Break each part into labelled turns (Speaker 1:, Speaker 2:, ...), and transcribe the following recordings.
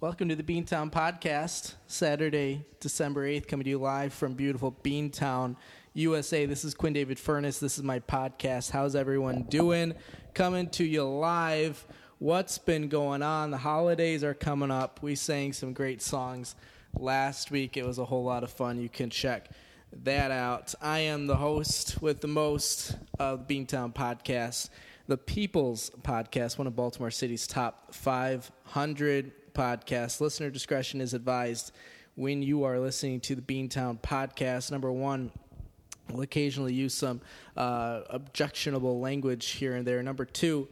Speaker 1: Welcome to the Beantown Podcast, Saturday, December 8th, coming to you live from beautiful Beantown, USA. This is Quinn David Furness. This is my podcast. How's everyone doing? Coming to you live. What's been going on? The holidays are coming up. We sang some great songs last week. It was a whole lot of fun. You can check that out. I am the host with the most of the Beantown Podcast the People's Podcast, one of Baltimore City's top 500 podcasts. Listener discretion is advised when you are listening to the Beantown Podcast. Number one, we'll occasionally use some uh, objectionable language here and there. Number two,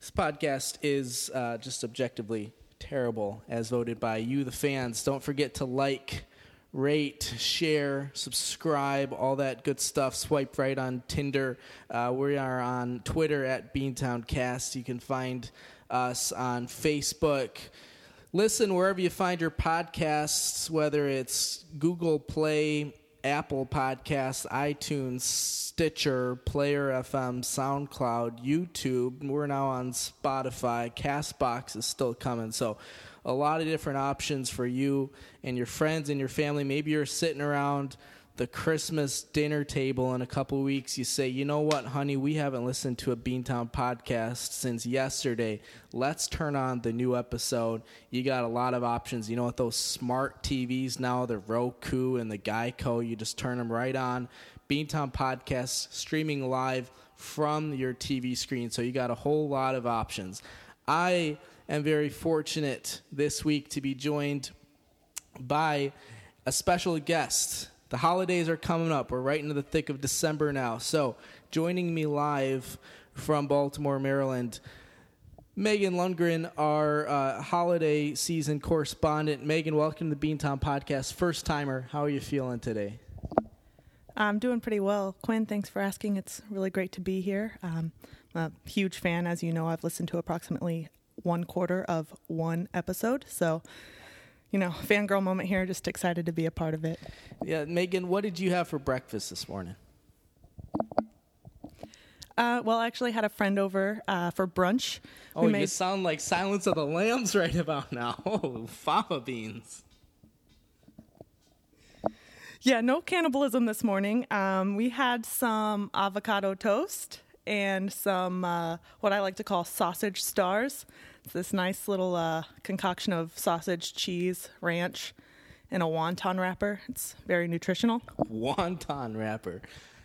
Speaker 1: this podcast is uh, just objectively terrible as voted by you, the fans. Don't forget to like rate, share, subscribe, all that good stuff. Swipe right on Tinder. Uh, we are on Twitter at BeantownCast. You can find us on Facebook. Listen wherever you find your podcasts, whether it's Google Play, Apple Podcasts, iTunes, Stitcher, Player FM, SoundCloud, YouTube. We're now on Spotify. Castbox is still coming. So a lot of different options for you and your friends and your family. Maybe you're sitting around the Christmas dinner table in a couple weeks. You say, you know what, honey, we haven't listened to a Beantown podcast since yesterday. Let's turn on the new episode. You got a lot of options. You know what, those smart TVs now, the Roku and the Geico, you just turn them right on. Beantown podcast streaming live from your TV screen. So you got a whole lot of options. I am very fortunate this week to be joined by a special guest. The holidays are coming up. We're right into the thick of December now. So, joining me live from Baltimore, Maryland, Megan Lundgren, our uh, holiday season correspondent. Megan, welcome to the Beantown Podcast. First timer, how are you feeling today?
Speaker 2: I'm doing pretty well. Quinn, thanks for asking. It's really great to be here. Um, I'm a huge fan. As you know, I've listened to approximately one quarter of one episode. So, you know, fangirl moment here. Just excited to be a part of it.
Speaker 1: Yeah, Megan, what did you have for breakfast this morning?
Speaker 2: Uh, well, I actually had a friend over uh, for brunch.
Speaker 1: Oh, made... you sound like Silence of the Lambs right about now. Oh, fava beans.
Speaker 2: Yeah, no cannibalism this morning. Um, we had some avocado toast and some uh, what I like to call sausage stars. It's this nice little uh, concoction of sausage, cheese, ranch, and a wonton wrapper. It's very nutritional.
Speaker 1: Wonton wrapper.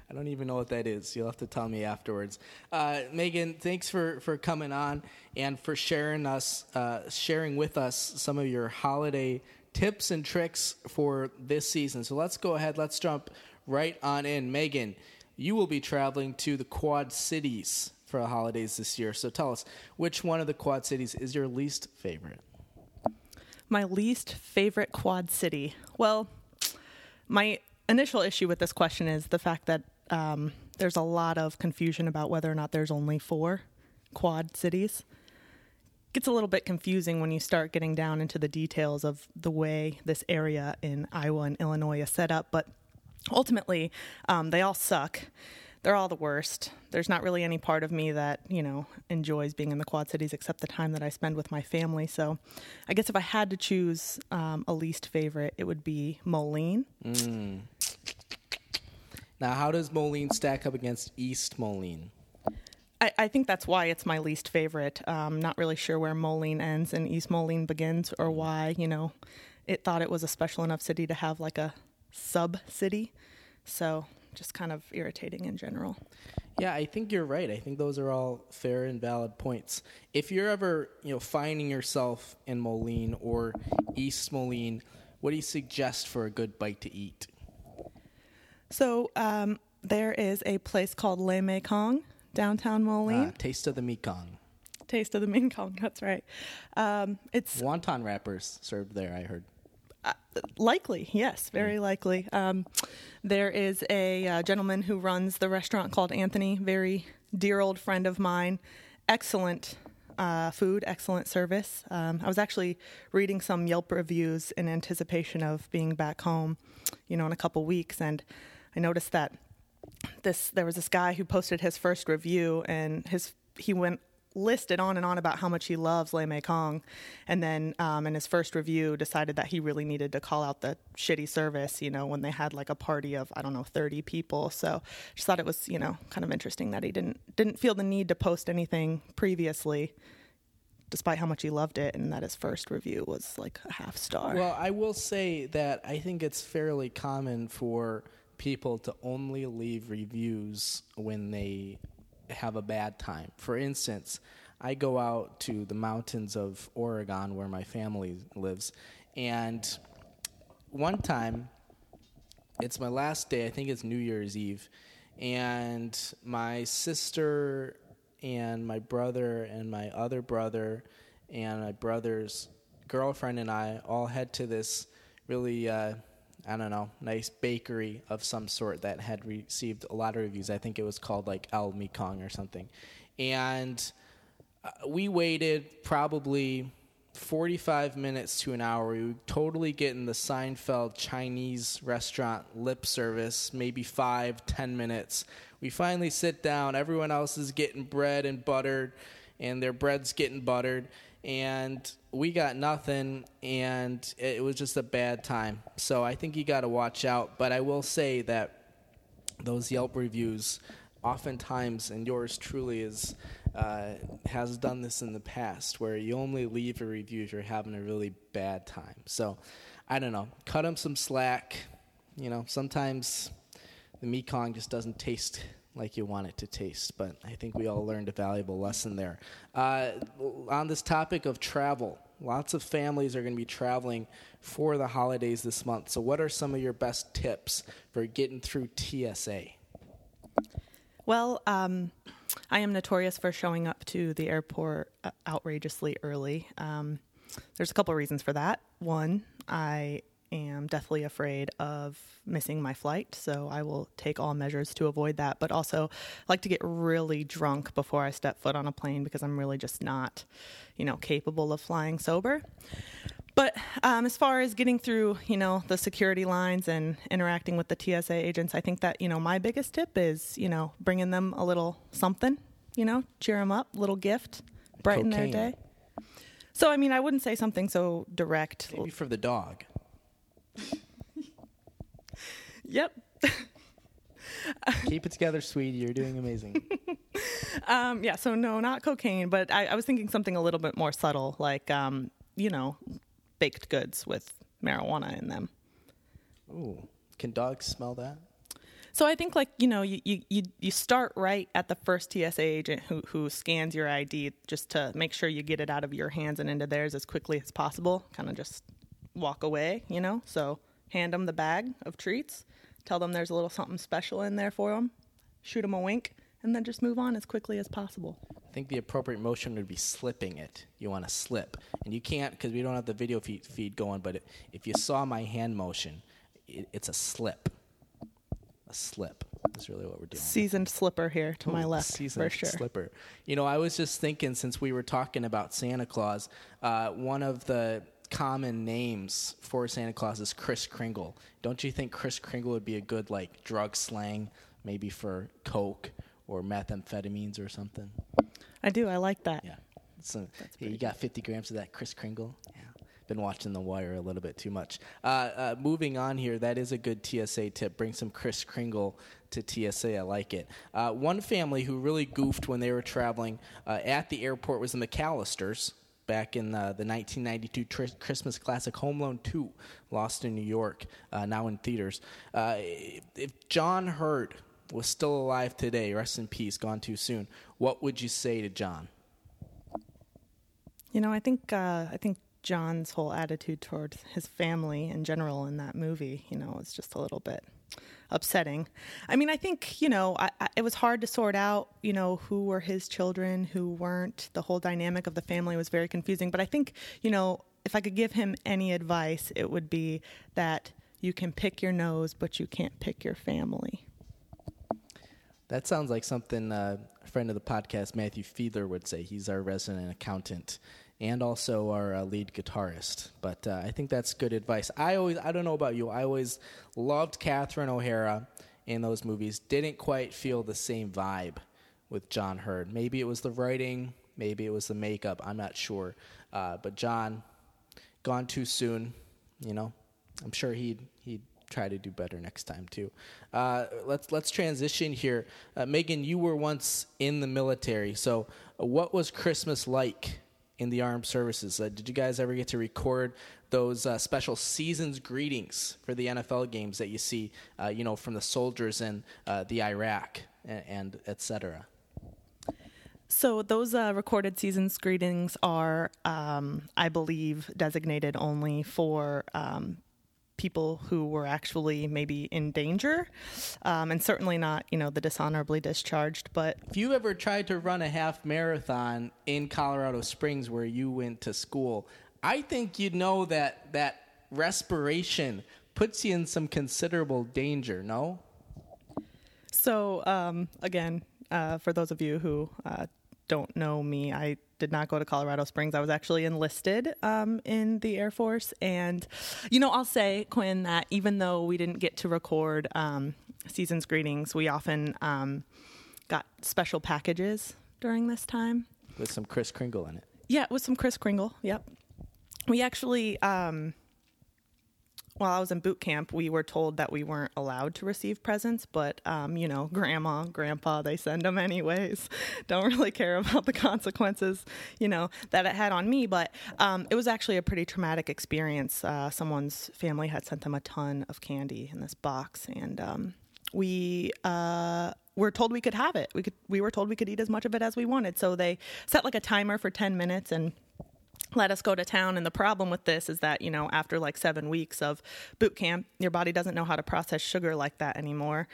Speaker 1: I don't even know what that is. You'll have to tell me afterwards. Uh, Megan, thanks for, for coming on and for sharing us uh, sharing with us some of your holiday tips and tricks for this season. So let's go ahead. Let's jump right on in. Megan, you will be traveling to the Quad Cities for the holidays this year. So tell us, which one of the Quad Cities is your least favorite?
Speaker 2: My least favorite Quad City. Well, my initial issue with this question is the fact that um, there's a lot of confusion about whether or not there's only four Quad cities. Gets a little bit confusing when you start getting down into the details of the way this area in Iowa and Illinois is set up, but ultimately, um, they all suck. They're all the worst. There's not really any part of me that, you know, enjoys being in the Quad Cities except the time that I spend with my family. So I guess if I had to choose um, a least favorite, it would be Moline. Mm.
Speaker 1: Now, how does Moline stack up against East Moline?
Speaker 2: I, I think that's why it's my least favorite. Um, not really sure where Moline ends and East Moline begins or why, you know, it thought it was a special enough city to have like a sub city. So just kind of irritating in general.
Speaker 1: Yeah, I think you're right. I think those are all fair and valid points. If you're ever, you know, finding yourself in Moline or East Moline, what do you suggest for a good bite to eat?
Speaker 2: So um, there is a place called Le Mekong downtown Moline. Uh,
Speaker 1: Taste of the Mekong.
Speaker 2: Taste of the Mekong. That's right. Um, it's
Speaker 1: wonton wrappers served there. I heard.
Speaker 2: Uh, likely, yes, very mm. likely. Um, there is a uh, gentleman who runs the restaurant called Anthony, very dear old friend of mine. Excellent uh, food, excellent service. Um, I was actually reading some Yelp reviews in anticipation of being back home, you know, in a couple weeks, and I noticed that this there was this guy who posted his first review, and his he went listed on and on about how much he loves Lei Mei Kong, and then um, in his first review decided that he really needed to call out the shitty service. You know, when they had like a party of I don't know thirty people. So just thought it was you know kind of interesting that he didn't didn't feel the need to post anything previously. Despite how much he loved it, and that his first review was like a half star.
Speaker 1: Well, I will say that I think it's fairly common for people to only leave reviews when they have a bad time. For instance, I go out to the mountains of Oregon where my family lives, and one time, it's my last day, I think it's New Year's Eve, and my sister and my brother and my other brother and my brother's girlfriend and I all head to this really uh, I don't know, nice bakery of some sort that had received a lot of reviews. I think it was called like El Mekong or something. And uh, we waited probably 45 minutes to an hour. We were totally getting the Seinfeld Chinese restaurant lip service, maybe five, ten minutes. We finally sit down. Everyone else is getting bread and buttered, and their bread's getting buttered and we got nothing, and it was just a bad time. So I think you got to watch out. But I will say that those Yelp reviews, oftentimes, and yours truly is. Uh, has done this in the past where you only leave a review if you're having a really bad time. So, I don't know. Cut them some slack. You know, sometimes the Mekong just doesn't taste like you want it to taste. But I think we all learned a valuable lesson there. Uh, on this topic of travel, lots of families are going to be traveling for the holidays this month. So, what are some of your best tips for getting through TSA?
Speaker 2: Well, um, I am notorious for showing up to the airport uh, outrageously early. Um, there's a couple reasons for that. One, I am deathly afraid of missing my flight, so I will take all measures to avoid that. But also, I like to get really drunk before I step foot on a plane because I'm really just not, you know, capable of flying sober. But um, as far as getting through, you know, the security lines and interacting with the TSA agents, I think that you know my biggest tip is you know bringing them a little something, you know, cheer them up, little gift, brighten Cocaine. their day. So I mean, I wouldn't say something so direct.
Speaker 1: Maybe for the dog.
Speaker 2: yep.
Speaker 1: Keep it together, sweetie. You're doing amazing.
Speaker 2: um, yeah, so no, not cocaine, but I, I, was thinking something a little bit more subtle, like, um, you know, baked goods with marijuana in them.
Speaker 1: Ooh. Can dogs smell that?
Speaker 2: So I think like you know you, you you start right at the first TSA agent who who scans your ID just to make sure you get it out of your hands and into theirs as quickly as possible. Kind of just walk away, you know? So hand them the bag of treats, tell them there's a little something special in there for them, shoot them a wink, and then just move on as quickly as possible.
Speaker 1: I think the appropriate motion would be slipping it. You want to slip. And you can't because we don't have the video feed, feed going, but if you saw my hand motion, it, it's a slip. A slip. That's really what we're doing.
Speaker 2: Seasoned slipper here to Ooh, my left,
Speaker 1: seasoned
Speaker 2: for sure.
Speaker 1: Slipper. You know, I was just thinking since we were talking about Santa Claus, uh, one of the common names for Santa Claus is Kris Kringle. Don't you think Kris Kringle would be a good like drug slang, maybe for coke or methamphetamines or something?
Speaker 2: I do. I like that.
Speaker 1: Yeah. So you got 50 grams of that Kris Kringle. Yeah. Been watching The Wire a little bit too much. Uh, uh, moving on here, that is a good TSA tip. Bring some Kris Kringle to TSA. I like it. Uh, one family who really goofed when they were traveling uh, at the airport was the McAllisters back in the, the 1992 tr- Christmas classic Home Alone 2, Lost in New York, uh, now in theaters. Uh, if John Heard was still alive today, rest in peace, gone too soon, what would you say to John?
Speaker 2: You know, I think uh, I think John's whole attitude towards his family in general in that movie, you know, is just a little bit upsetting. I mean, I think, you know, I, I, it was hard to sort out, you know, who were his children, who weren't. The whole dynamic of the family was very confusing. But I think, you know, if I could give him any advice, it would be that you can pick your nose, but you can't pick your family.
Speaker 1: That sounds like something uh, a friend of the podcast, Matthew Fiedler, would say. He's our resident accountant and also our uh, lead guitarist. But uh, I think that's good advice. I always, I don't know about you, I always loved Catherine O'Hara in those movies. Didn't quite feel the same vibe with John Heard. Maybe it was the writing, maybe it was the makeup. I'm not sure. Uh, but John, gone too soon. You know, I'm sure he'd he'd try to do better next time too. Uh, let's let's transition here. Uh, Megan, you were once in the military, so what was Christmas like in the armed services? Uh, did you guys ever get to record those uh, special seasons greetings for the NFL games that you see, uh, you know, from the soldiers in the Iraq and, and etc.
Speaker 2: So those uh, recorded seasons greetings are, um, I believe, designated only for um, people who were actually maybe in danger, um, and certainly not, you know, the dishonorably discharged. But
Speaker 1: if you ever tried to run a half marathon in Colorado Springs, where you went to school, I think you'd know that that respiration puts you in some considerable danger. No.
Speaker 2: So um, again, uh, for those of you who uh, don't know me, I did not go to Colorado Springs. I was actually enlisted um, in the Air Force. And, you know, I'll say, Quinn, that even though we didn't get to record um, season's greetings, we often um, got special packages during this time.
Speaker 1: With some Kris Kringle in it.
Speaker 2: Yeah, with some Kris Kringle. Yep. We actually um, while I was in boot camp, we were told that we weren't allowed to receive presents, but um, you know, grandma, grandpa, they send them anyways. Don't really care about the consequences, you know, that it had on me. But um, it was actually a pretty traumatic experience. Uh, someone's family had sent them a ton of candy in this box, and um, we uh, were told we could have it. We could. We were told we could eat as much of it as we wanted. So they set like a timer for ten minutes and let us go to town. And the problem with this is that, you know, after like seven weeks of boot camp, your body doesn't know how to process sugar like that anymore.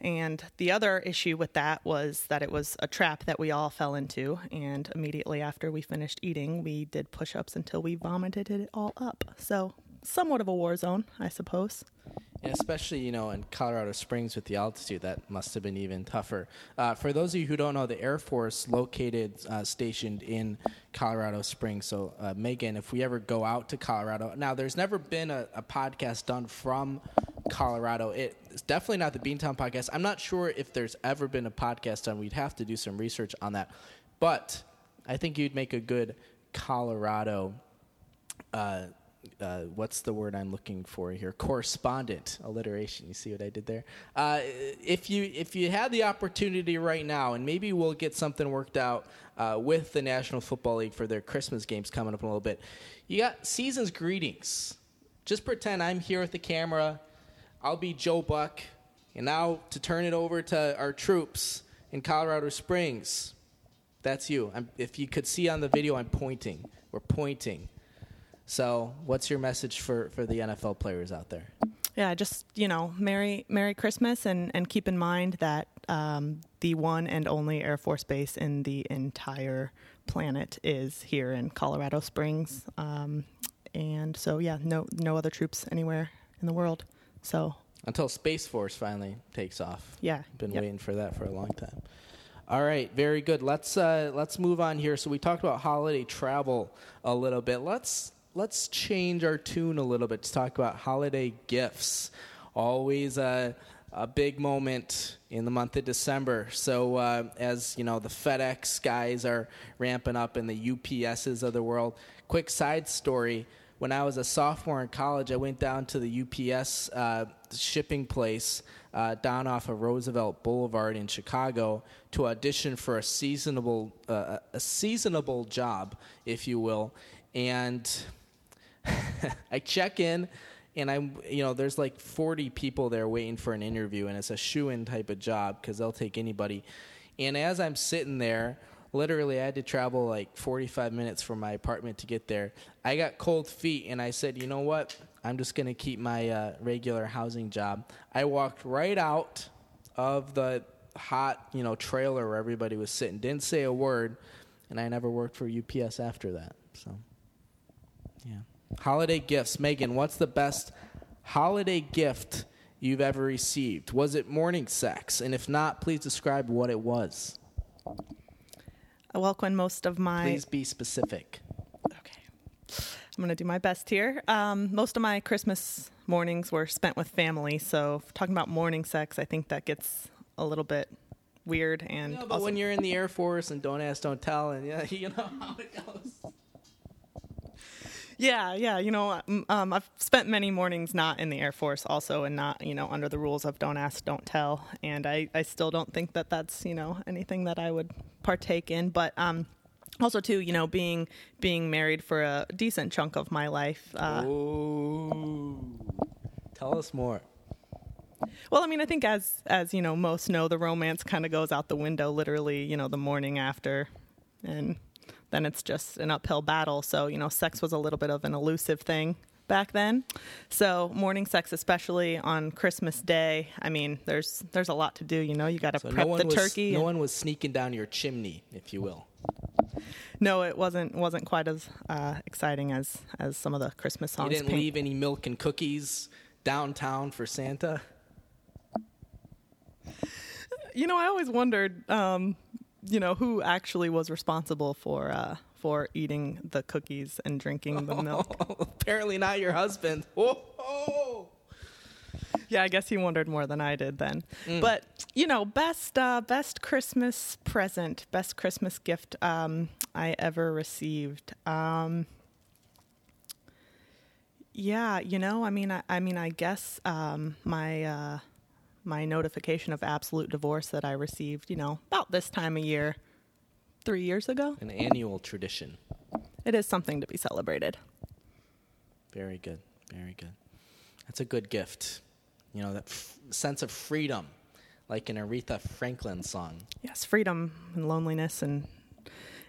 Speaker 2: And the other issue with that was that it was a trap that we all fell into. And immediately after we finished eating, we did push ups until we vomited it all up. So, somewhat of a war zone, I suppose.
Speaker 1: Especially, you know, in Colorado Springs with the altitude, that must have been even tougher. Uh, for those of you who don't know, the Air Force located, uh, stationed in Colorado Springs. So, uh, Megan, if we ever go out to Colorado, now there's never been a, a podcast done from Colorado. It, it's definitely not the Beantown podcast. I'm not sure if there's ever been a podcast done. We'd have to do some research on that. But I think you'd make a good Colorado uh, uh, what's the word I'm looking for here? Correspondent alliteration. You see what I did there? Uh, if you if you had the opportunity right now, and maybe we'll get something worked out uh, with the National Football League for their Christmas games coming up in a little bit. You got season's greetings. Just pretend I'm here with the camera. I'll be Joe Buck, and now to turn it over to our troops in Colorado Springs. That's you. I'm, if you could see on the video, I'm pointing. We're pointing. So, what's your message for, for the NFL players out there?
Speaker 2: Yeah, just you know, Merry Merry Christmas, and and keep in mind that um, the one and only Air Force base in the entire planet is here in Colorado Springs, um, and so yeah, no no other troops anywhere in the world. So
Speaker 1: until Space Force finally takes off.
Speaker 2: Yeah,
Speaker 1: been yep. waiting for that for a long time. All right, very good. Let's uh, let's move on here. So we talked about holiday travel a little bit. Let's let's change our tune a little bit to talk about holiday gifts. Always a, a big moment in the month of December. So, uh, as you know, the FedEx guys are ramping up in the UPSs of the world. Quick side story when I was a sophomore in college, I went down to the UPS uh, shipping place uh, down off of Roosevelt Boulevard in Chicago to audition for a seasonable uh, a seasonable job, if you will, and I check in and I'm, you know, there's like 40 people there waiting for an interview, and it's a shoe in type of job because they'll take anybody. And as I'm sitting there, literally, I had to travel like 45 minutes from my apartment to get there. I got cold feet, and I said, you know what? I'm just going to keep my uh, regular housing job. I walked right out of the hot, you know, trailer where everybody was sitting, didn't say a word, and I never worked for UPS after that. So, yeah. Holiday gifts. Megan, what's the best holiday gift you've ever received? Was it morning sex? And if not, please describe what it was.
Speaker 2: Well, Quinn, most of my.
Speaker 1: Please be specific.
Speaker 2: Okay. I'm going to do my best here. Um, most of my Christmas mornings were spent with family. So, talking about morning sex, I think that gets a little bit weird. And
Speaker 1: No, but
Speaker 2: also-
Speaker 1: when you're in the Air Force and don't ask, don't tell, and yeah, you know how it goes.
Speaker 2: Yeah, yeah. You know, um, um, I've spent many mornings not in the Air Force, also, and not you know under the rules of don't ask, don't tell. And I, I still don't think that that's you know anything that I would partake in. But um, also too, you know, being being married for a decent chunk of my life. Uh,
Speaker 1: Ooh. Tell us more.
Speaker 2: Well, I mean, I think as as you know, most know the romance kind of goes out the window literally, you know, the morning after, and then it's just an uphill battle. So you know, sex was a little bit of an elusive thing back then. So morning sex, especially on Christmas Day, I mean, there's there's a lot to do. You know, you got to
Speaker 1: So
Speaker 2: prep
Speaker 1: no
Speaker 2: the
Speaker 1: was
Speaker 2: turkey.
Speaker 1: no one was sneaking down your chimney, if you will.
Speaker 2: no, it wasn't wasn't quite as uh, exciting as as some of the Christmas songs.
Speaker 1: You didn't
Speaker 2: paint.
Speaker 1: leave any milk and cookies downtown for Santa.
Speaker 2: You know, I always wondered, um, you know, who actually was responsible for uh, for eating the cookies and drinking the milk.
Speaker 1: Apparently not your husband. Whoa.
Speaker 2: Yeah, I guess he wondered more than I did then. But you know, best uh, best Christmas present, best Christmas gift um, I ever received. Um, yeah, you know, I mean, I, I mean, I guess um, my uh, my notification of absolute divorce that I received, you know, about this time of year, three years ago.
Speaker 1: An annual tradition.
Speaker 2: It is something to be celebrated.
Speaker 1: Very good. Very good. That's a good gift. You know, that f- sense of freedom, like an Aretha Franklin song.
Speaker 2: Yes, freedom and loneliness and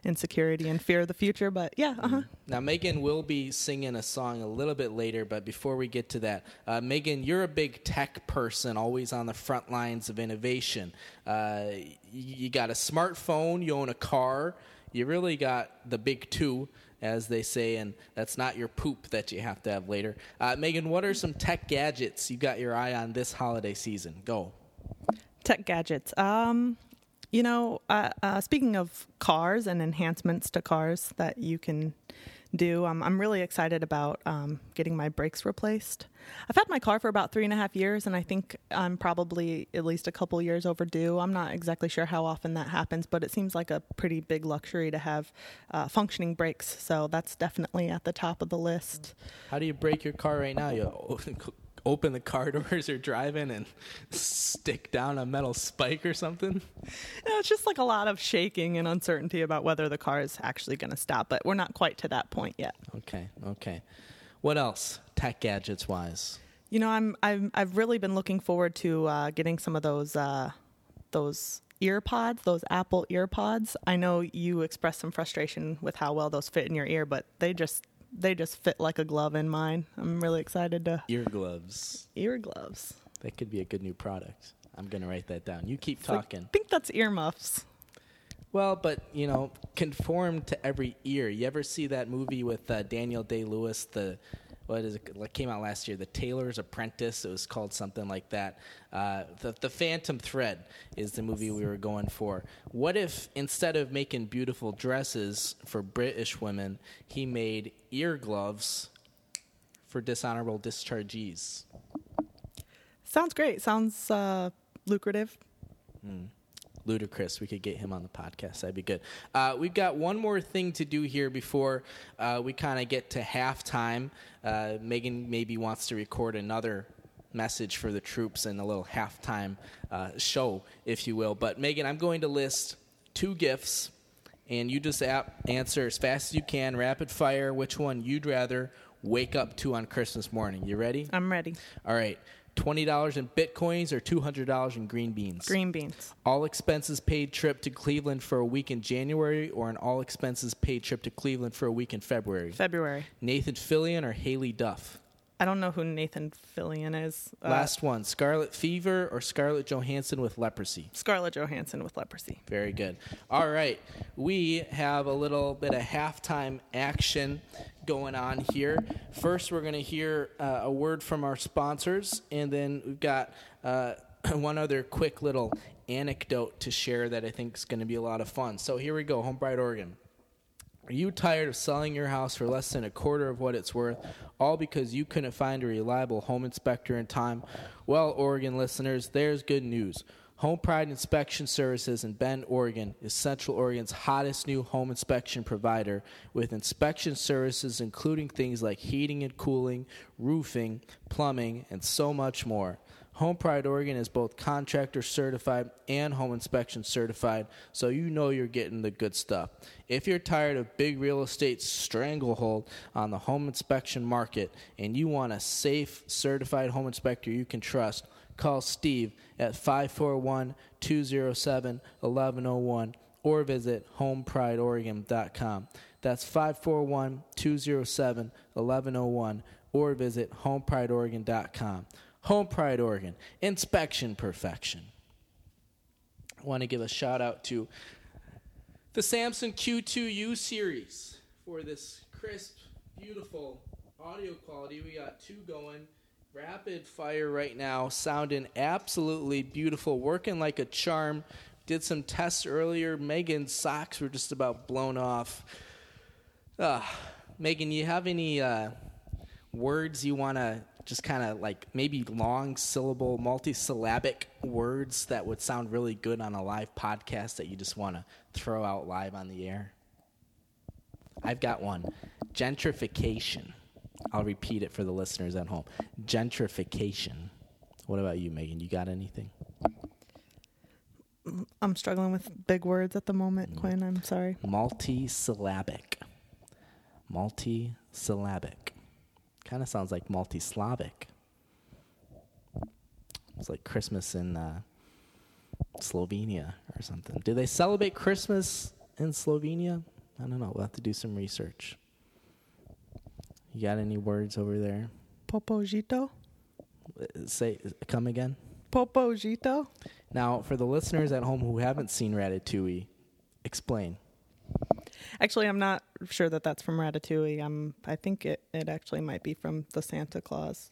Speaker 2: insecurity and fear of the future. But yeah, uh huh.
Speaker 1: Now, Megan will be singing a song a little bit later, but before we get to that, uh, Megan, you're a big tech person, always on the front lines of innovation. Uh, you got a smartphone, you own a car, you really got the big two, as they say, and that's not your poop that you have to have later. Uh, Megan, what are some tech gadgets you got your eye on this holiday season? Go.
Speaker 2: Tech gadgets. Um, you know, uh, uh, speaking of cars and enhancements to cars that you can do, um, I'm really excited about um, getting my brakes replaced. I've had my car for about three and a half years, and I think I'm probably at least a couple years overdue. I'm not exactly sure how often that happens, but it seems like a pretty big luxury to have uh, functioning brakes. So that's definitely at the top of the list.
Speaker 1: How do you break your car right now? You open the car doors or driving and stick down a metal spike or something?
Speaker 2: Yeah, it's just like a lot of shaking and uncertainty about whether the car is actually going to stop, but we're not quite to that point yet.
Speaker 1: Okay, okay. What else, tech gadgets wise?
Speaker 2: You know, I'm I'm I've really been looking forward to uh, getting some of those uh, those ear pods, those Apple ear pods. I know you expressed some frustration with how well those fit in your ear, but they just they just fit like a glove in mine. I'm really excited to
Speaker 1: Ear gloves.
Speaker 2: ear gloves.
Speaker 1: That could be a good new product. I'm gonna write that down. You keep talking.
Speaker 2: I think that's earmuffs.
Speaker 1: Well, but you know, conform to every ear. You ever see that movie with uh, Daniel Day Lewis? The what is it? Like came out last year. The Tailor's Apprentice. It was called something like that. Uh, the The Phantom Thread is the movie we were going for. What if instead of making beautiful dresses for British women, he made ear gloves for dishonorable dischargees?
Speaker 2: Sounds great. Sounds uh, lucrative.
Speaker 1: Ludicrous. We could get him on the podcast. That'd be good. Uh, we've got one more thing to do here before uh, we kind of get to halftime. Uh, Megan maybe wants to record another message for the troops and a little halftime uh, show, if you will. But Megan, I'm going to list two gifts, and you just ap- answer as fast as you can, rapid fire, which one you'd rather wake up to on Christmas morning. You ready?
Speaker 2: I'm ready.
Speaker 1: All right. $20 in bitcoins or $200 in green beans?
Speaker 2: Green beans.
Speaker 1: all expenses paid trip to Cleveland for a week in January or an all expenses paid trip to Cleveland for a week in February?
Speaker 2: February.
Speaker 1: Nathan Fillion or Haley Duff?
Speaker 2: I don't know who Nathan Fillion is. Uh,
Speaker 1: Last one Scarlet Fever or Scarlett Johansson with leprosy?
Speaker 2: Scarlett Johansson with leprosy.
Speaker 1: Very good. All right. We have a little bit of halftime action going on here. First, we're going to hear uh, a word from our sponsors, and then we've got uh, one other quick little anecdote to share that I think is going to be a lot of fun. So here we go Home Pride, Oregon. Are you tired of selling your house for less than a quarter of what it's worth, all because you couldn't find a reliable home inspector in time? Well, Oregon listeners, there's good news. Home Pride Inspection Services in Bend, Oregon is Central Oregon's hottest new home inspection provider with inspection services including things like heating and cooling, roofing, plumbing, and so much more. Home Pride Oregon is both contractor certified and home inspection certified, so you know you're getting the good stuff. If you're tired of big real estate stranglehold on the home inspection market and you want a safe, certified home inspector you can trust, call Steve at 541 207 1101 or visit homeprideoregon.com. That's 541 207 1101 or visit homeprideoregon.com. Home Pride Oregon, inspection perfection. I want to give a shout out to the Samson Q2U series for this crisp, beautiful audio quality. We got two going rapid fire right now, sounding absolutely beautiful, working like a charm. Did some tests earlier. Megan's socks were just about blown off. Uh, Megan, you have any uh, words you want to just kind of like maybe long syllable, multisyllabic words that would sound really good on a live podcast that you just want to throw out live on the air? I've got one gentrification. I'll repeat it for the listeners at home gentrification. What about you, Megan? You got anything?
Speaker 2: I'm struggling with big words at the moment, mm. Quinn. I'm sorry.
Speaker 1: Multisyllabic. Multisyllabic. Kind of sounds like multi Slavic. It's like Christmas in uh, Slovenia or something. Do they celebrate Christmas in Slovenia? I don't know. We'll have to do some research. You got any words over there?
Speaker 2: Popojito?
Speaker 1: Say, come again.
Speaker 2: Popojito?
Speaker 1: Now, for the listeners at home who haven't seen Ratatouille, explain.
Speaker 2: Actually, I'm not sure that that's from Ratatouille. I'm, I think it, it actually might be from the Santa Claus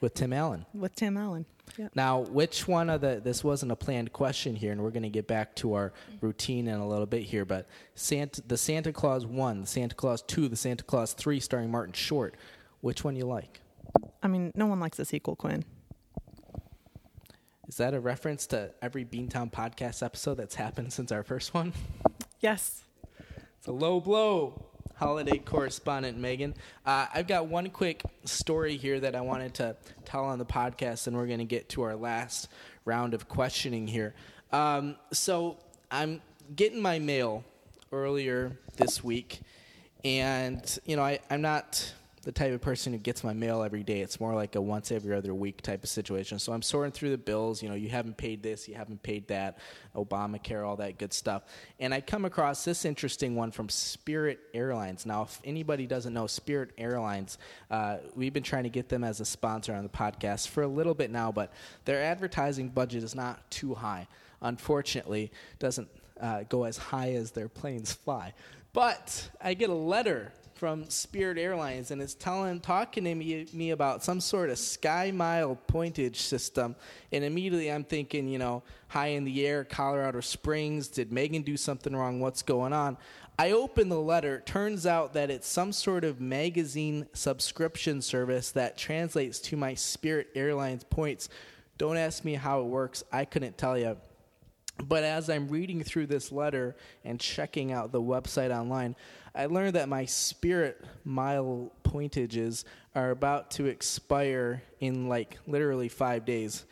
Speaker 1: With Tim Allen.
Speaker 2: with Tim Allen. Yeah.
Speaker 1: Now, which one of the this wasn't a planned question here, and we're going to get back to our routine in a little bit here. But Santa, the Santa Claus one, the Santa Claus two, the Santa Claus three, starring Martin Short. Which one you like?
Speaker 2: I mean, no one likes a sequel, Quinn.
Speaker 1: Is that a reference to every Beantown podcast episode that's happened since our first one?
Speaker 2: Yes.
Speaker 1: It's a low blow. Holiday correspondent Megan. Uh, I've got one quick story here that I wanted to tell on the podcast, and we're going to get to our last round of questioning here. Um, so I'm getting my mail earlier this week, and you know I, I'm not the type of person who gets my mail every day. It's more like a once every other week type of situation. So I'm sorting through the bills. You know, you haven't paid this, you haven't paid that, Obamacare, all that good stuff. And I come across this interesting one from Spirit Airlines. Now, if anybody doesn't know Spirit Airlines, uh, we've been trying to get them as a sponsor on the podcast for a little bit now, but their advertising budget is not too high. Unfortunately, doesn't uh, go as high as their planes fly. But I get a letter from Spirit Airlines, and it's telling, talking to me, me about some sort of sky mile pointage system. And immediately I'm thinking, you know, high in the air, Colorado Springs. Did Megan do something wrong? What's going on? I open the letter. Turns out that it's some sort of magazine subscription service that translates to my Spirit Airlines points. Don't ask me how it works. I couldn't tell you. But as I'm reading through this letter and checking out the website online, I learned that my Spirit Mile pointages are about to expire in like literally five days.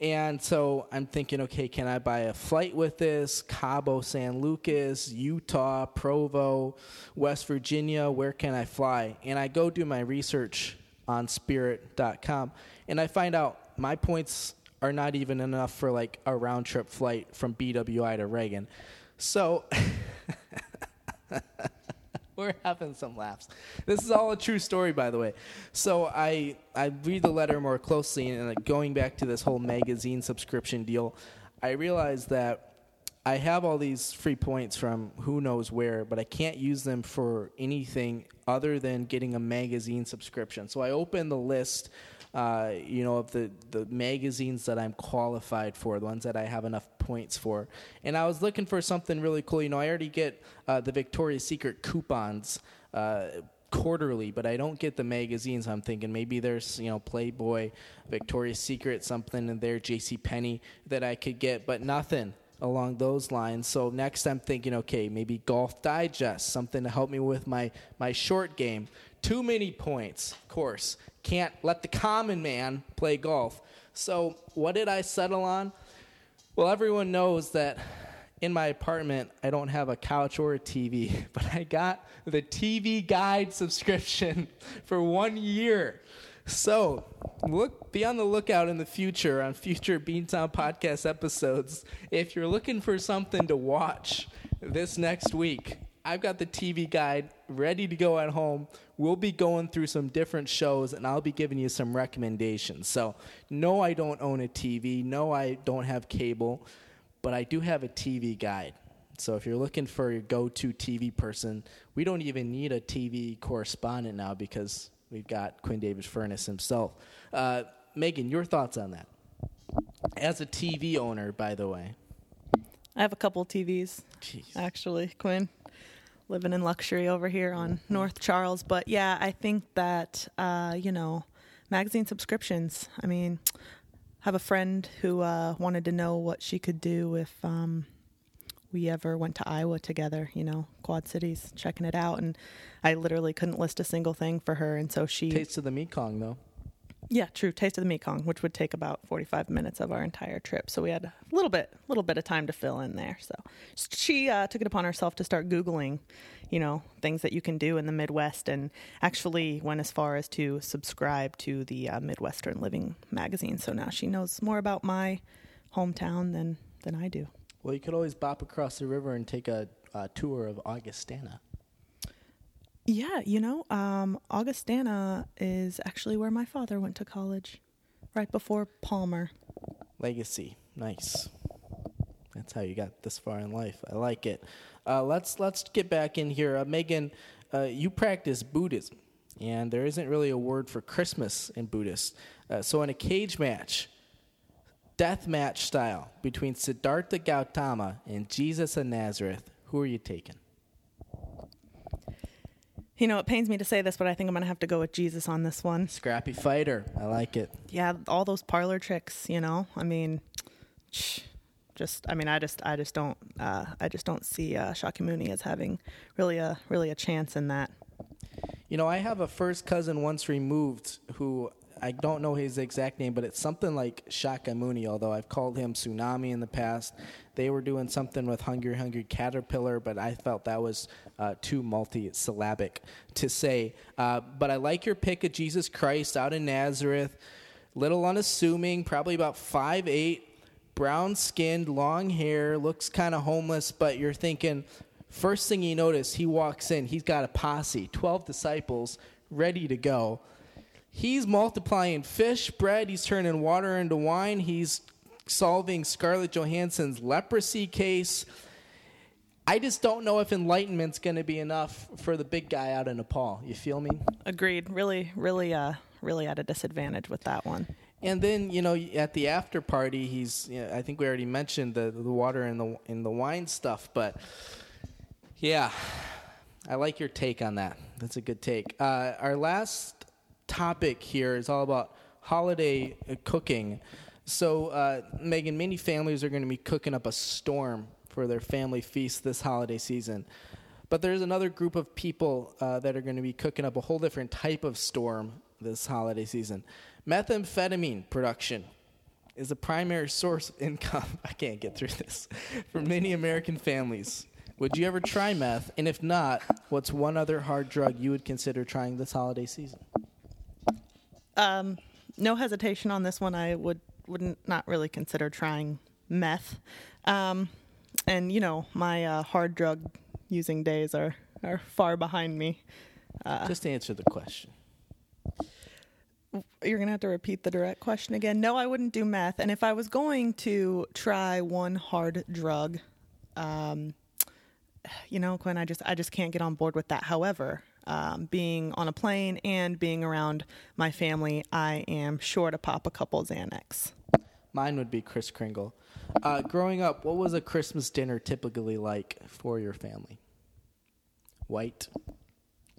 Speaker 1: And so I'm thinking, okay, can I buy a flight with this? Cabo San Lucas, Utah, Provo, West Virginia, where can I fly? And I go do my research on spirit.com and I find out my points are not even enough for like a round trip flight from BWI to Reagan. So we're having some laughs. This is all a true story, by the way. So I I read the letter more closely, and like, going back to this whole magazine subscription deal, I realized that I have all these free points from who knows where, but I can't use them for anything other than getting a magazine subscription. So I open the list uh, you know, of the, the magazines that I'm qualified for, the ones that I have enough points for. And I was looking for something really cool. You know, I already get uh, the Victoria's Secret coupons. Uh, quarterly, but I don't get the magazines. I'm thinking maybe there's you know Playboy, Victoria's Secret, something in there, J.C. Penney that I could get, but nothing along those lines. So next, I'm thinking, okay, maybe Golf Digest, something to help me with my my short game. Too many points, of course. Can't let the common man play golf. So what did I settle on? Well, everyone knows that in my apartment, I don't have a couch or a TV, but I got the TV Guide subscription for one year. So, look, be on the lookout in the future on future Beantown podcast episodes. If you're looking for something to watch this next week, I've got the TV Guide ready to go at home. We'll be going through some different shows and I'll be giving you some recommendations. So, no, I don't own a TV. No, I don't have cable but I do have a TV guide. So if you're looking for your go-to TV person, we don't even need a TV correspondent now because we've got Quinn David Furness himself. Uh, Megan, your thoughts on that? As a TV owner, by the way.
Speaker 2: I have a couple TVs,
Speaker 1: Jeez.
Speaker 2: actually, Quinn. Living in luxury over here on North Charles. But yeah, I think that, uh, you know, magazine subscriptions, I mean, have a friend who uh, wanted to know what she could do if um, we ever went to Iowa together, you know, Quad Cities, checking it out. And I literally couldn't list a single thing for her. And so she.
Speaker 1: Taste of the Mekong, though.
Speaker 2: Yeah, true. Taste of the Mekong, which would take about 45 minutes of our entire trip. So we had a little bit, little bit of time to fill in there. So she uh, took it upon herself to start Googling, you know, things that you can do in the Midwest and actually went as far as to subscribe to the uh, Midwestern Living magazine. So now she knows more about my hometown than, than I do.
Speaker 1: Well, you could always bop across the river and take a, a tour of Augustana.
Speaker 2: Yeah, you know, um, Augustana is actually where my father went to college, right before Palmer.
Speaker 1: Legacy, nice. That's how you got this far in life. I like it. Uh, let's let's get back in here, uh, Megan. Uh, you practice Buddhism, and there isn't really a word for Christmas in Buddhist. Uh, so, in a cage match, death match style between Siddhartha Gautama and Jesus of Nazareth, who are you taking?
Speaker 2: You know, it pains me to say this, but I think I'm going to have to go with Jesus on this one.
Speaker 1: Scrappy fighter. I like it.
Speaker 2: Yeah, all those parlor tricks, you know. I mean, just I mean, I just I just don't uh, I just don't see uh, Shakyamuni as having really a really a chance in that.
Speaker 1: You know, I have a first cousin once removed who I don't know his exact name, but it's something like Shakyamuni, although I've called him Tsunami in the past. They were doing something with Hungry Hungry Caterpillar, but I felt that was uh, too multi-syllabic to say. Uh, but I like your pick of Jesus Christ out in Nazareth. Little unassuming, probably about five eight, brown skinned, long hair, looks kind of homeless, but you're thinking, first thing you notice, he walks in, he's got a posse, 12 disciples ready to go. He's multiplying fish, bread, he's turning water into wine, he's solving Scarlett Johansson's leprosy case. I just don't know if enlightenment's going to be enough for the big guy out in Nepal. You feel me?
Speaker 2: Agreed. Really, really, uh, really at a disadvantage with that one.
Speaker 1: And then you know at the after party, he's. You know, I think we already mentioned the the water and the in the wine stuff, but yeah, I like your take on that. That's a good take. Uh, our last topic here is all about holiday uh, cooking. So, uh, Megan, many families are going to be cooking up a storm for their family feast this holiday season. But there's another group of people uh, that are going to be cooking up a whole different type of storm this holiday season. Methamphetamine production is a primary source of income. I can't get through this for many American families. Would you ever try meth? And if not, what's one other hard drug you would consider trying this holiday season?
Speaker 2: Um, no hesitation on this one. I would wouldn't not really consider trying meth. Um, and you know, my uh, hard drug using days are are far behind me.
Speaker 1: Uh, Just answer the question.
Speaker 2: You're gonna have to repeat the direct question again. No, I wouldn't do meth. And if I was going to try one hard drug, um, you know, Quinn, I just I just can't get on board with that. However, um, being on a plane and being around my family, I am sure to pop a couple Xanax.
Speaker 1: Mine would be Kris Kringle. Uh, growing up, what was a Christmas dinner typically like for your family? White,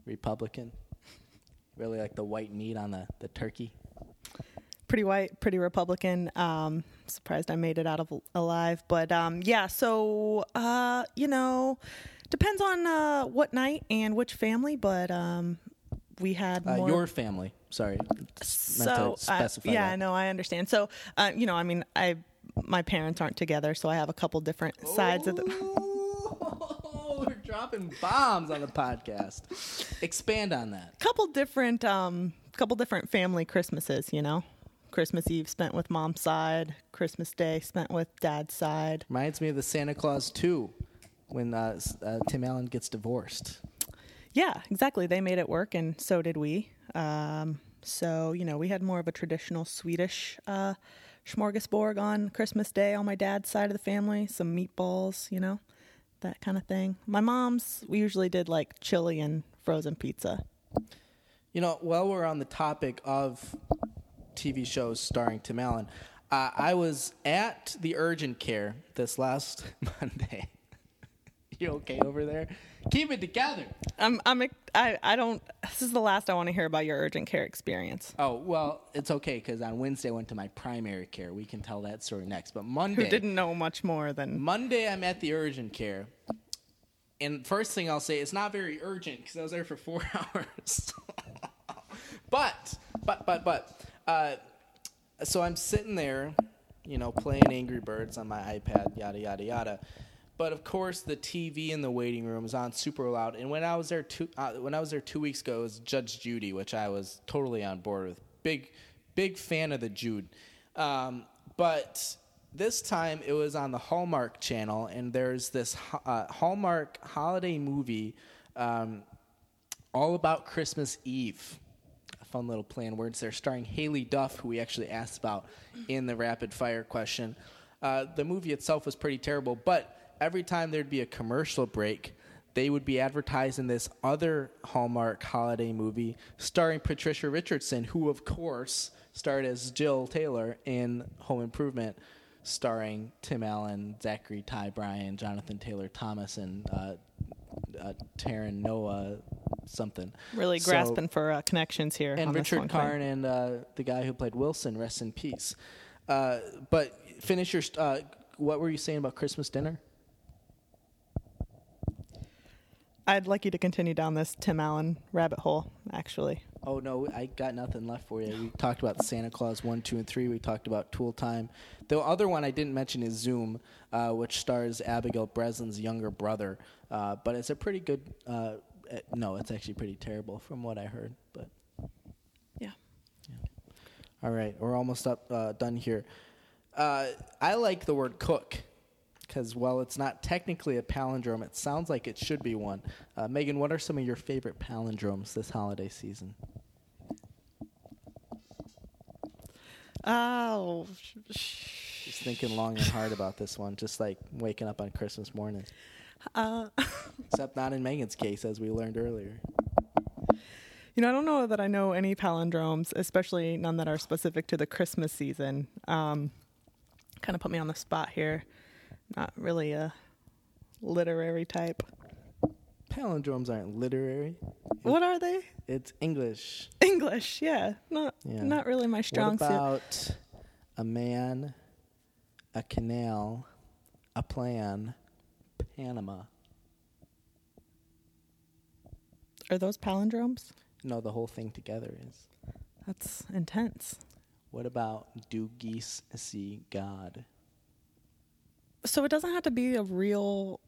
Speaker 1: Republican. Really like the white meat on the, the turkey.
Speaker 2: Pretty white, pretty Republican. Um, surprised I made it out of alive, but um, yeah. So uh, you know, depends on uh, what night and which family, but um, we had
Speaker 1: Uh, your family. Sorry.
Speaker 2: so uh, yeah,
Speaker 1: that.
Speaker 2: no, I understand. So uh, you know, I mean, I my parents aren't together, so I have a couple different sides of the.
Speaker 1: Oh, we're dropping bombs on the podcast. Expand on that.
Speaker 2: couple different um couple different family christmases you know christmas eve spent with mom's side christmas day spent with dad's side
Speaker 1: Reminds me of the Santa Claus 2 when uh, uh, Tim Allen gets divorced.
Speaker 2: yeah exactly they made it work and so did we um so you know we had more of a traditional swedish uh smorgasbord on christmas day on my dad's side of the family some meatballs you know that kind of thing my mom's we usually did like chili and frozen pizza
Speaker 1: You know, while we're on the topic of TV shows starring Tim Allen, uh, I was at the urgent care this last Monday. you okay over there? Keep it together.
Speaker 2: i'm i'm i, I don't this is the last i want to hear about your urgent care experience
Speaker 1: Oh, well, it's okay because on Wednesday I went to my primary care. We can tell that story next. But Monday.
Speaker 2: who didn't know much more than
Speaker 1: Monday, I'm at the urgent care. And first thing I'll say, it's not very urgent because I was there for four hours. but, but, but, but, uh, so I'm sitting there, you know, playing Angry Birds on my iPad, yada, yada, yada. But of course, the TV in the waiting room is on super loud. And when I was there two, uh, when I was there two weeks ago, it was Judge Judy, which I was totally on board with. Big, big fan of the Jude. Um, but this time it was on the Hallmark Channel, and there's this uh, Hallmark holiday movie um, all about Christmas Eve. A fun little play on words there, starring Haylie Duff, who we actually asked about in the rapid fire question. Uh, the movie itself was pretty terrible, but every time there'd be a commercial break, they would be advertising this other Hallmark holiday movie starring Patricia Richardson, who, of course, starred as Jill Taylor in Home Improvement, starring Tim Allen, Zachary Ty Bryan, Jonathan Taylor Thomas, and uh, uh, Taran Noah something.
Speaker 2: really
Speaker 1: So-
Speaker 2: grasping for uh, connections here.
Speaker 1: and
Speaker 2: on
Speaker 1: Richard Karn and uh, the guy who played Wilson, rest in peace. Uh, but finish your. st- Uh, what were you saying about Christmas dinner?
Speaker 2: I'd like you to continue down this Tim Allen rabbit hole. Actually,
Speaker 1: Oh no, I got nothing left for you. We talked about Santa Claus one, two, and three. We talked about Tool Time. The other one I didn't mention is Zoom, uh, which stars Abigail Breslin's younger brother. Uh, but it's a pretty good. Uh, eh, no, it's actually pretty terrible from what I heard. But
Speaker 2: yeah.
Speaker 1: All right, we're almost up uh, done here. Uh, I like the word cook because while it's not technically a palindrome, it sounds like it should be one. Uh, Megan, what are some of your favorite palindromes this holiday season?
Speaker 2: Oh,
Speaker 1: Just thinking long and hard about this one, just like waking up on Christmas morning.
Speaker 2: uh,
Speaker 1: Except not in Megan's case, as we learned earlier.
Speaker 2: you know, I don't know that I know any palindromes, especially none that are specific to the Christmas season. Um, kind of put me on the spot here. Not really a literary type.
Speaker 1: Palindromes aren't literary;
Speaker 2: What are they?
Speaker 1: it's English.
Speaker 2: English, yeah. Not
Speaker 1: Yeah.
Speaker 2: not really my strong
Speaker 1: what
Speaker 2: suit.
Speaker 1: about a man, a canal, a plan, Panama?
Speaker 2: Are those palindromes?
Speaker 1: No, the whole thing together is.
Speaker 2: That's intense.
Speaker 1: What about do geese see God?
Speaker 2: So it doesn't have to be a real,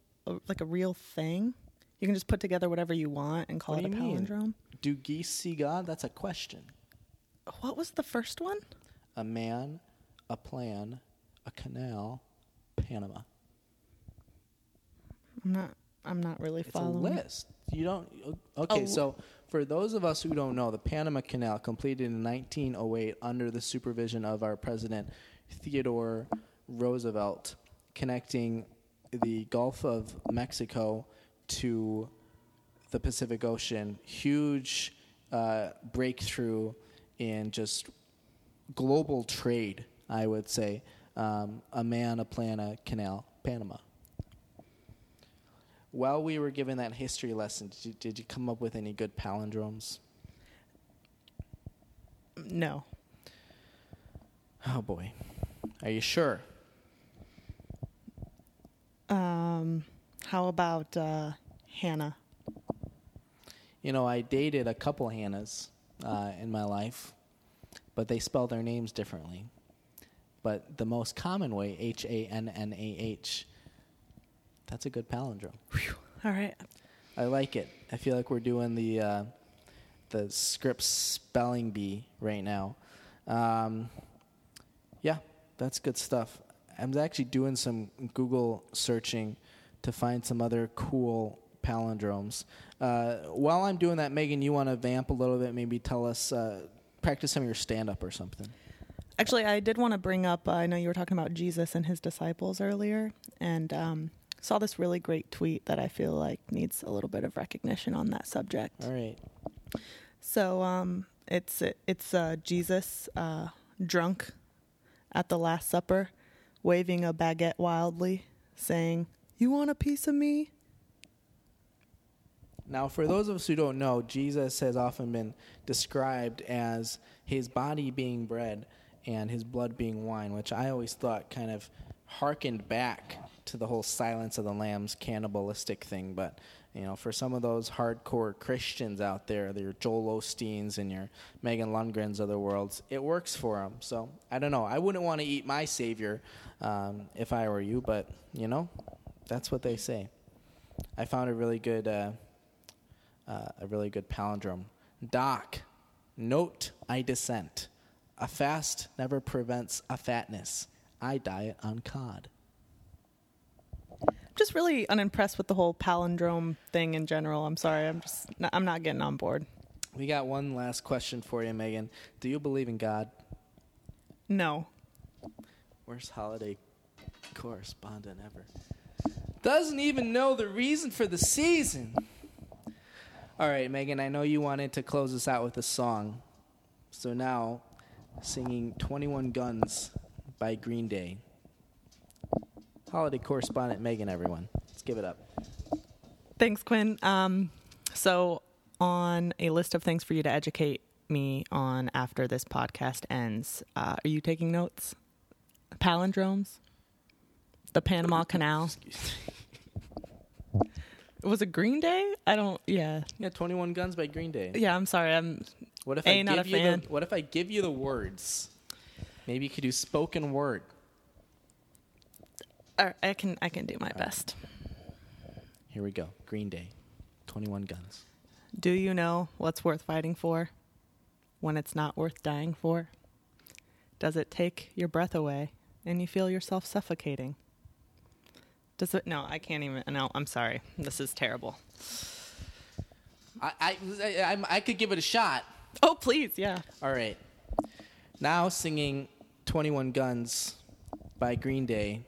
Speaker 2: like a real thing. You can just put together whatever you want and call
Speaker 1: What
Speaker 2: it a
Speaker 1: you mean?
Speaker 2: palindrome.
Speaker 1: Do geese see God? That's a question.
Speaker 2: What was the first one?
Speaker 1: A man, a plan, a canal, Panama.
Speaker 2: I'm not. I'm not really
Speaker 1: It's
Speaker 2: following.
Speaker 1: a list. You don't. Okay,
Speaker 2: Oh.
Speaker 1: so for those of us who don't know, the Panama Canal, completed in 1908 under the supervision of our president Theodore Roosevelt, connecting the Gulf of Mexico to the Pacific Ocean. Huge uh, breakthrough in just global trade, I would say. Um, a man, a plan, a canal, Panama. While we were given that history lesson, did you, did you come up with any good palindromes?
Speaker 2: No.
Speaker 1: Oh boy. Are you sure?
Speaker 2: Um, how about uh, Hannah?
Speaker 1: You know, I dated a couple Hannahs uh, in my life, but they spell their names differently. But the most common way, H A N N A H, that's a good palindrome.
Speaker 2: All right.
Speaker 1: I like it. I feel like we're doing the uh, the script spelling bee right now. Um, yeah, that's good stuff. I'm actually doing some Google searching to find some other cool palindromes. Uh, while I'm doing that, Megan, you want to vamp a little bit? Maybe tell us, uh, practice some of your stand up or something.
Speaker 2: Actually, I did want to bring up. Uh, I know you were talking about Jesus and his disciples earlier, and um, saw this really great tweet that I feel like needs a little bit of recognition on that subject.
Speaker 1: All right.
Speaker 2: So um, it's it's uh, Jesus uh, drunk at the Last Supper, waving a baguette wildly, saying, "You want a piece of me?"
Speaker 1: Now, for those of us who don't know, Jesus has often been described as his body being bread and his blood being wine, which I always thought kind of harkened back to the whole Silence of the Lambs cannibalistic thing. But you know, for some of those hardcore Christians out there, your Joel Osteens and your Megan Lundgrens of the world, it works for them. So I don't know. I wouldn't want to eat my Savior um, if I were you, but you know, that's what they say. I found a really good, uh, uh, a really good palindrome. Doc, note I dissent. A fast never prevents a fatness. I diet on cod.
Speaker 2: Just really unimpressed with the whole palindrome thing in general. I'm sorry. I'm just I'm not getting on board.
Speaker 1: We got one last question for you, Megan. Do you believe in God?
Speaker 2: No.
Speaker 1: Worst holiday correspondent ever. Doesn't even know the reason for the season. All right, Megan, I know you wanted to close us out with a song. So now, singing 21 Guns by Green Day. Holiday correspondent Megan, everyone. Let's give it up.
Speaker 2: Thanks, Quinn. Um, so, on a list of things for you to educate me on after this podcast ends, uh, are you taking notes? Palindromes? The Panama Canal? Was it Green Day? I don't. Yeah.
Speaker 1: Yeah, 21 Guns by Green Day.
Speaker 2: Yeah. I'm sorry. I'm.
Speaker 1: What if
Speaker 2: A,
Speaker 1: I
Speaker 2: not a
Speaker 1: you
Speaker 2: fan.
Speaker 1: the What if I give you the words? Maybe you could do spoken word.
Speaker 2: I can. I can do my best.
Speaker 1: Here we go. Green Day. 21 Guns.
Speaker 2: Do you know what's worth fighting for when it's not worth dying for? Does it take your breath away and you feel yourself suffocating? Does it? No, I can't even. No, I'm sorry. This is terrible.
Speaker 1: I, I, I, I could give it a shot.
Speaker 2: Oh, please, yeah.
Speaker 1: All right. Now singing 21 Guns by Green Day.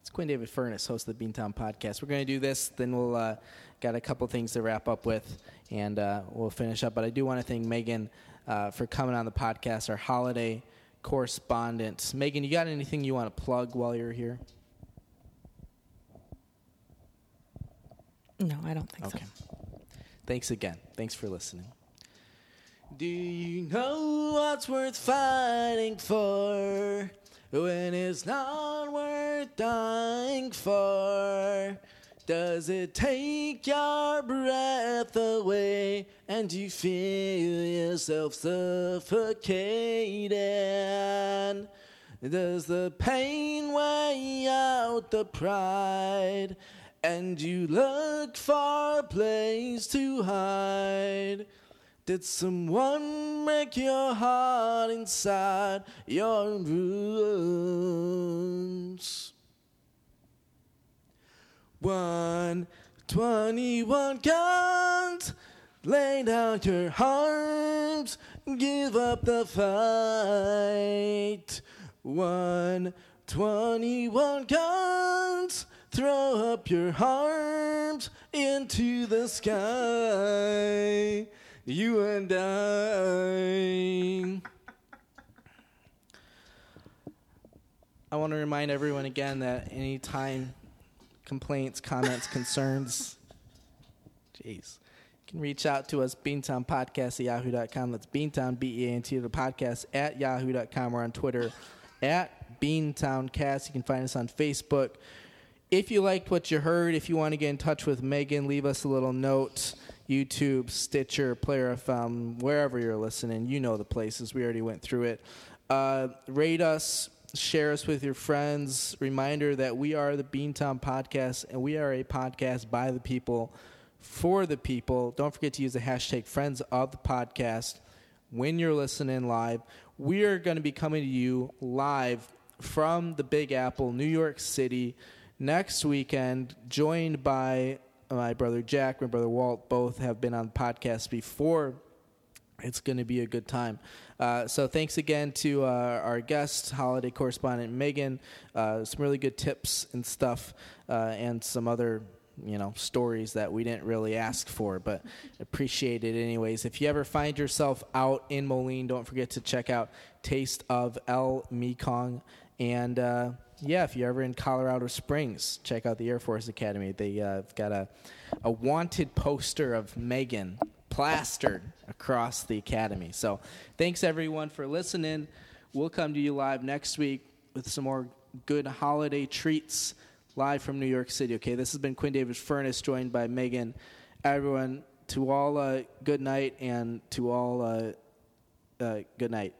Speaker 1: It's Quinn David Furness, host of the Beantown Podcast. We're going to do this, then we'll uh, got a couple things to wrap up with, and uh, we'll finish up. But I do want to thank Megan uh, for coming on the podcast, our holiday correspondent. Megan, you got anything you want to plug while you're here?
Speaker 2: No, I don't think
Speaker 1: Okay.
Speaker 2: so.
Speaker 1: Thanks again. Thanks for listening. Do you know what's worth fighting for when it's not worth dying for? Does it take your breath away and you feel yourself suffocating? Does the pain weigh out the pride and you look for a place to hide? Did someone break your heart inside your wounds? One twenty-one guns, lay down your arms, give up the fight. One twenty-one guns, throw up your arms into the sky. You and I. I want to remind everyone again that anytime complaints, comments, concerns, jeez, You can reach out to us, Beantown Podcast at yahoo.com. That's Beantown, B E A N T, the podcast at yahoo.com. We're on Twitter at Beantown Cast. You can find us on Facebook. If you liked what you heard, if you want to get in touch with Megan, leave us a little note. YouTube, Stitcher, Player FM, wherever you're listening, you know the places. We already went through it. Uh, rate us, share us with your friends. Reminder that we are the Beantown Podcast, and we are a podcast by the people for the people. Don't forget to use the hashtag friends of the podcast when you're listening live. We are going to be coming to you live from the Big Apple, New York City, next weekend, joined by my brother Jack, my brother Walt. Both have been on podcasts before. It's going to be a good time. Uh, so thanks again to uh, our guest, holiday correspondent Megan. Uh, some really good tips and stuff, uh, and some other you know stories that we didn't really ask for, but appreciate it anyways. If you ever find yourself out in Moline, don't forget to check out Taste of El Mekong and. Yeah, if you're ever in Colorado Springs, check out the Air Force Academy. They uh, got a, a wanted poster of Megan plastered across the academy. So thanks everyone for listening. We'll come to you live next week with some more good holiday treats live from New York City. Okay, this has been Quinn David Furness, joined by Megan. Everyone, to all, uh, good night, and to all, uh, uh, good night.